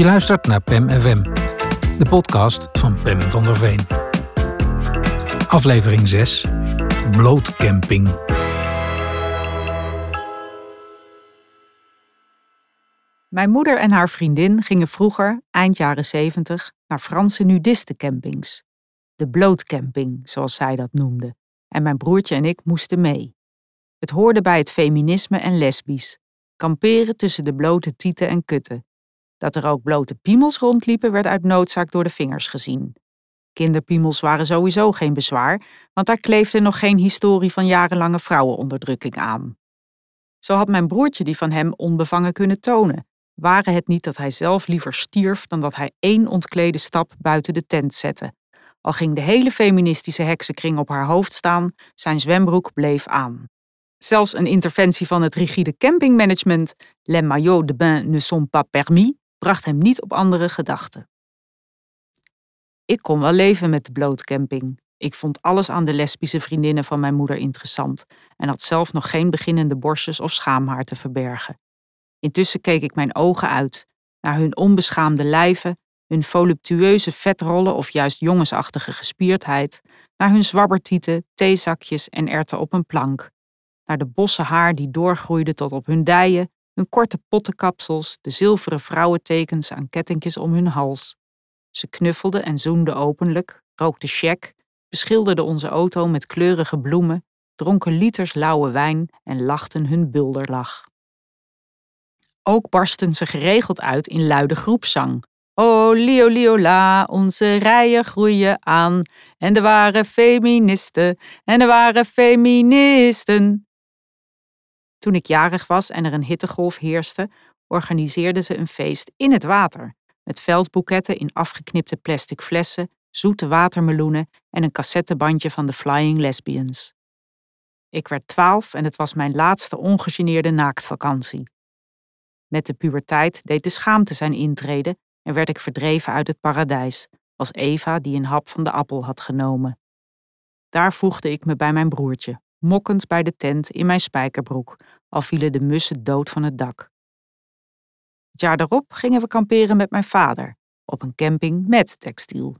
Je luistert naar PEM FM, de podcast van Pem van der Veen. Aflevering 6: Blootcamping. Mijn moeder en haar vriendin gingen vroeger, eind jaren 70, naar Franse nudistencampings. De blootcamping, zoals zij dat noemde. En mijn broertje en ik moesten mee. Het hoorde bij het feminisme en lesbisch. Kamperen tussen de blote tieten en kutten. Dat er ook blote piemels rondliepen werd uit noodzaak door de vingers gezien. Kinderpiemels waren sowieso geen bezwaar, want daar kleefde nog geen historie van jarenlange vrouwenonderdrukking aan. Zo had mijn broertje die van hem onbevangen kunnen tonen, waren het niet dat hij zelf liever stierf dan dat hij één ontklede stap buiten de tent zette. Al ging de hele feministische heksenkring op haar hoofd staan, zijn zwembroek bleef aan. Zelfs een interventie van het rigide campingmanagement, les maillots de bain ne sont pas permis, bracht hem niet op andere gedachten. Ik kon wel leven met de blootcamping. Ik vond alles aan de lesbische vriendinnen van mijn moeder interessant en had zelf nog geen beginnende borstjes of schaamhaar te verbergen. Intussen keek ik mijn ogen uit naar hun onbeschaamde lijven, hun voluptueuze vetrollen of juist jongensachtige gespierdheid, naar hun zwabbertieten, theezakjes en erten op een plank, naar de bossen haar die doorgroeide tot op hun dijen, hun korte pottenkapsels, de zilveren vrouwentekens aan kettingjes om hun hals. Ze knuffelde en zoende openlijk, rookte check, beschilderde onze auto met kleurige bloemen, dronken liters lauwe wijn en lachten hun bulderlach. Ook barsten ze geregeld uit in luide groepszang. O lio lio la, onze rijen groeien aan. En er waren feministen, en er waren feministen. Toen ik jarig was en er een hittegolf heerste, organiseerden ze een feest in het water. Met veldboeketten in afgeknipte plastic flessen, zoete watermeloenen en een cassettebandje van de Flying Lesbians. Ik werd twaalf en het was mijn laatste ongegeneerde naaktvakantie. Met de puberteit deed de schaamte zijn intrede en werd ik verdreven uit het paradijs, als Eva die een hap van de appel had genomen. Daar voegde ik me bij mijn broertje, mokkend bij de tent in mijn spijkerbroek, al vielen de mussen dood van het dak. Het jaar daarop gingen we kamperen met mijn vader, op een camping met textiel.